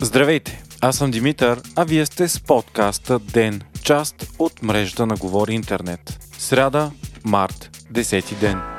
Здравейте, аз съм Димитър, а вие сте с подкаста ДЕН, част от мрежата на Говори Интернет. Сряда, март, 10 ден.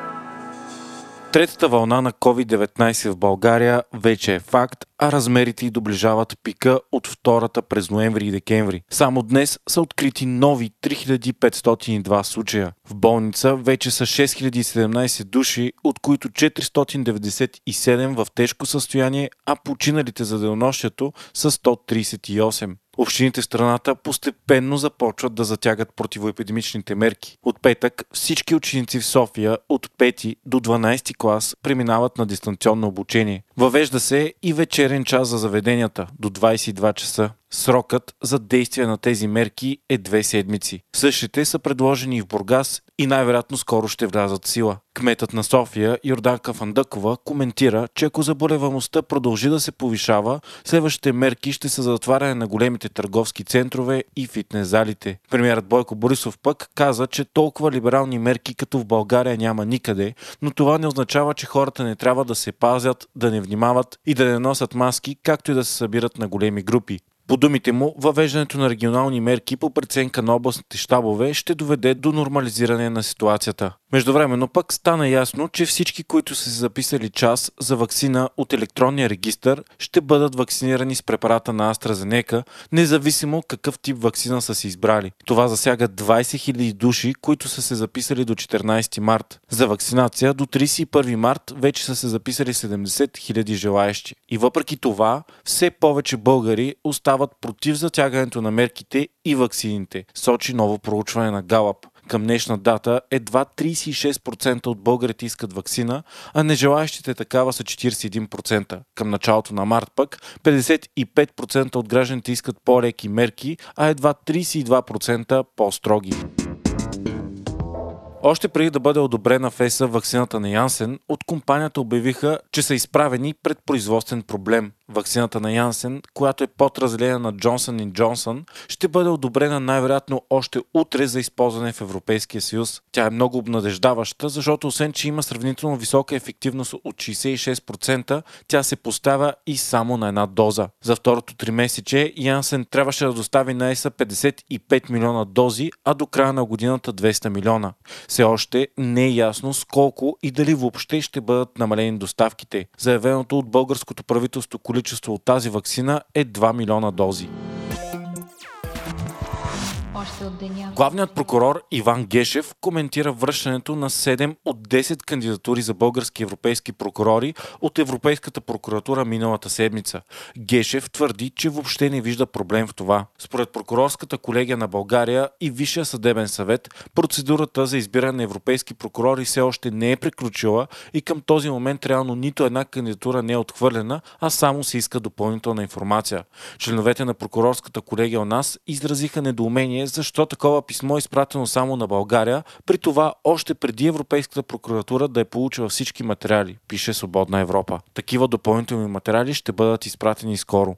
Третата вълна на COVID-19 в България вече е факт, а размерите й доближават пика от втората през ноември и декември. Само днес са открити нови 3502 случая. В болница вече са 6017 души, от които 497 в тежко състояние, а починалите за денонощието са 138. Общините в страната постепенно започват да затягат противоепидемичните мерки. От петък всички ученици в София от 5 до 12 клас преминават на дистанционно обучение. Въвежда се и вечерен час за заведенията до 22 часа. Срокът за действие на тези мерки е две седмици. Същите са предложени в Бургас и най-вероятно скоро ще влязат сила. Кметът на София, Йорданка Фандъкова, коментира, че ако заболеваността продължи да се повишава, следващите мерки ще са затваряне на големите търговски центрове и фитнес залите. Премьерът Бойко Борисов пък каза, че толкова либерални мерки като в България няма никъде, но това не означава, че хората не трябва да се пазят, да не внимават и да не носят маски, както и да се събират на големи групи. По думите му, въвеждането на регионални мерки по преценка на областните щабове ще доведе до нормализиране на ситуацията. Междувременно пък стана ясно, че всички, които са се записали час за вакцина от електронния регистр, ще бъдат вакцинирани с препарата на AstraZeneca, независимо какъв тип вакцина са си избрали. Това засяга 20 000 души, които са се записали до 14 март. За вакцинация до 31 март вече са се записали 70 000 желаящи. И въпреки това, все повече българи остават против затягането на мерките и вакцините, сочи ново проучване на Галап. Към днешна дата едва 36% от българите искат вакцина, а нежелаящите такава са 41%. Към началото на март пък 55% от гражданите искат по-леки мерки, а едва 32% по-строги. Още преди да бъде одобрена в ЕСА вакцината на Янсен, от компанията обявиха, че са изправени пред производствен проблем. Вакцината на Янсен, която е под разлена на Джонсън и Джонсън, ще бъде одобрена най-вероятно още утре за използване в Европейския съюз. Тя е много обнадеждаваща, защото освен, че има сравнително висока ефективност от 66%, тя се поставя и само на една доза. За второто три месече Янсен трябваше да достави на ЕСА 55 милиона дози, а до края на годината 200 милиона. Все още не е ясно с колко и дали въобще ще бъдат намалени доставките. Заявеното от българското правителство количество от тази вакцина е 2 милиона дози. Главният прокурор Иван Гешев коментира връщането на 7 от 10 кандидатури за български европейски прокурори от Европейската прокуратура миналата седмица. Гешев твърди, че въобще не вижда проблем в това. Според прокурорската колегия на България и Висшия съдебен съвет, процедурата за избиране на европейски прокурори все още не е приключила и към този момент реално нито една кандидатура не е отхвърлена, а само се иска допълнителна информация. Членовете на прокурорската колегия у нас изразиха недоумение защо такова писмо е изпратено само на България, при това още преди Европейската прокуратура да е получила всички материали, пише Свободна Европа. Такива допълнителни материали ще бъдат изпратени скоро.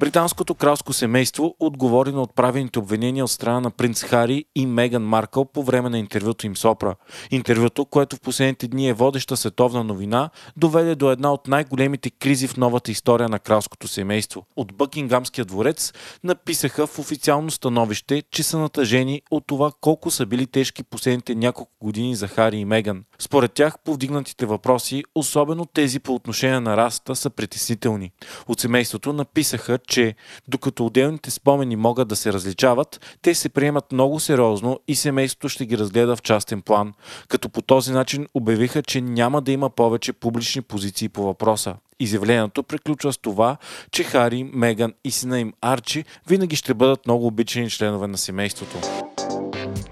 Британското кралско семейство отговори на отправените обвинения от страна на принц Хари и Меган Маркъл по време на интервюто им с Опра. Интервюто, което в последните дни е водеща световна новина, доведе до една от най-големите кризи в новата история на кралското семейство. От Бъкингамския дворец написаха в официално становище, че са натъжени от това колко са били тежки последните няколко години за Хари и Меган. Според тях повдигнатите въпроси, особено тези по отношение на расата, са притеснителни. От семейството написаха, че докато отделните спомени могат да се различават, те се приемат много сериозно и семейството ще ги разгледа в частен план, като по този начин обявиха, че няма да има повече публични позиции по въпроса. Изявлението приключва с това, че Хари, Меган и сина им Арчи винаги ще бъдат много обичани членове на семейството.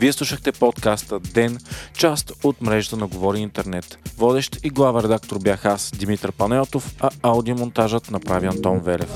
Вие слушахте подкаста Ден, част от мрежата на Говори Интернет. Водещ и глава редактор бях аз, Димитър Панеотов, а аудиомонтажът направи Антон Велев.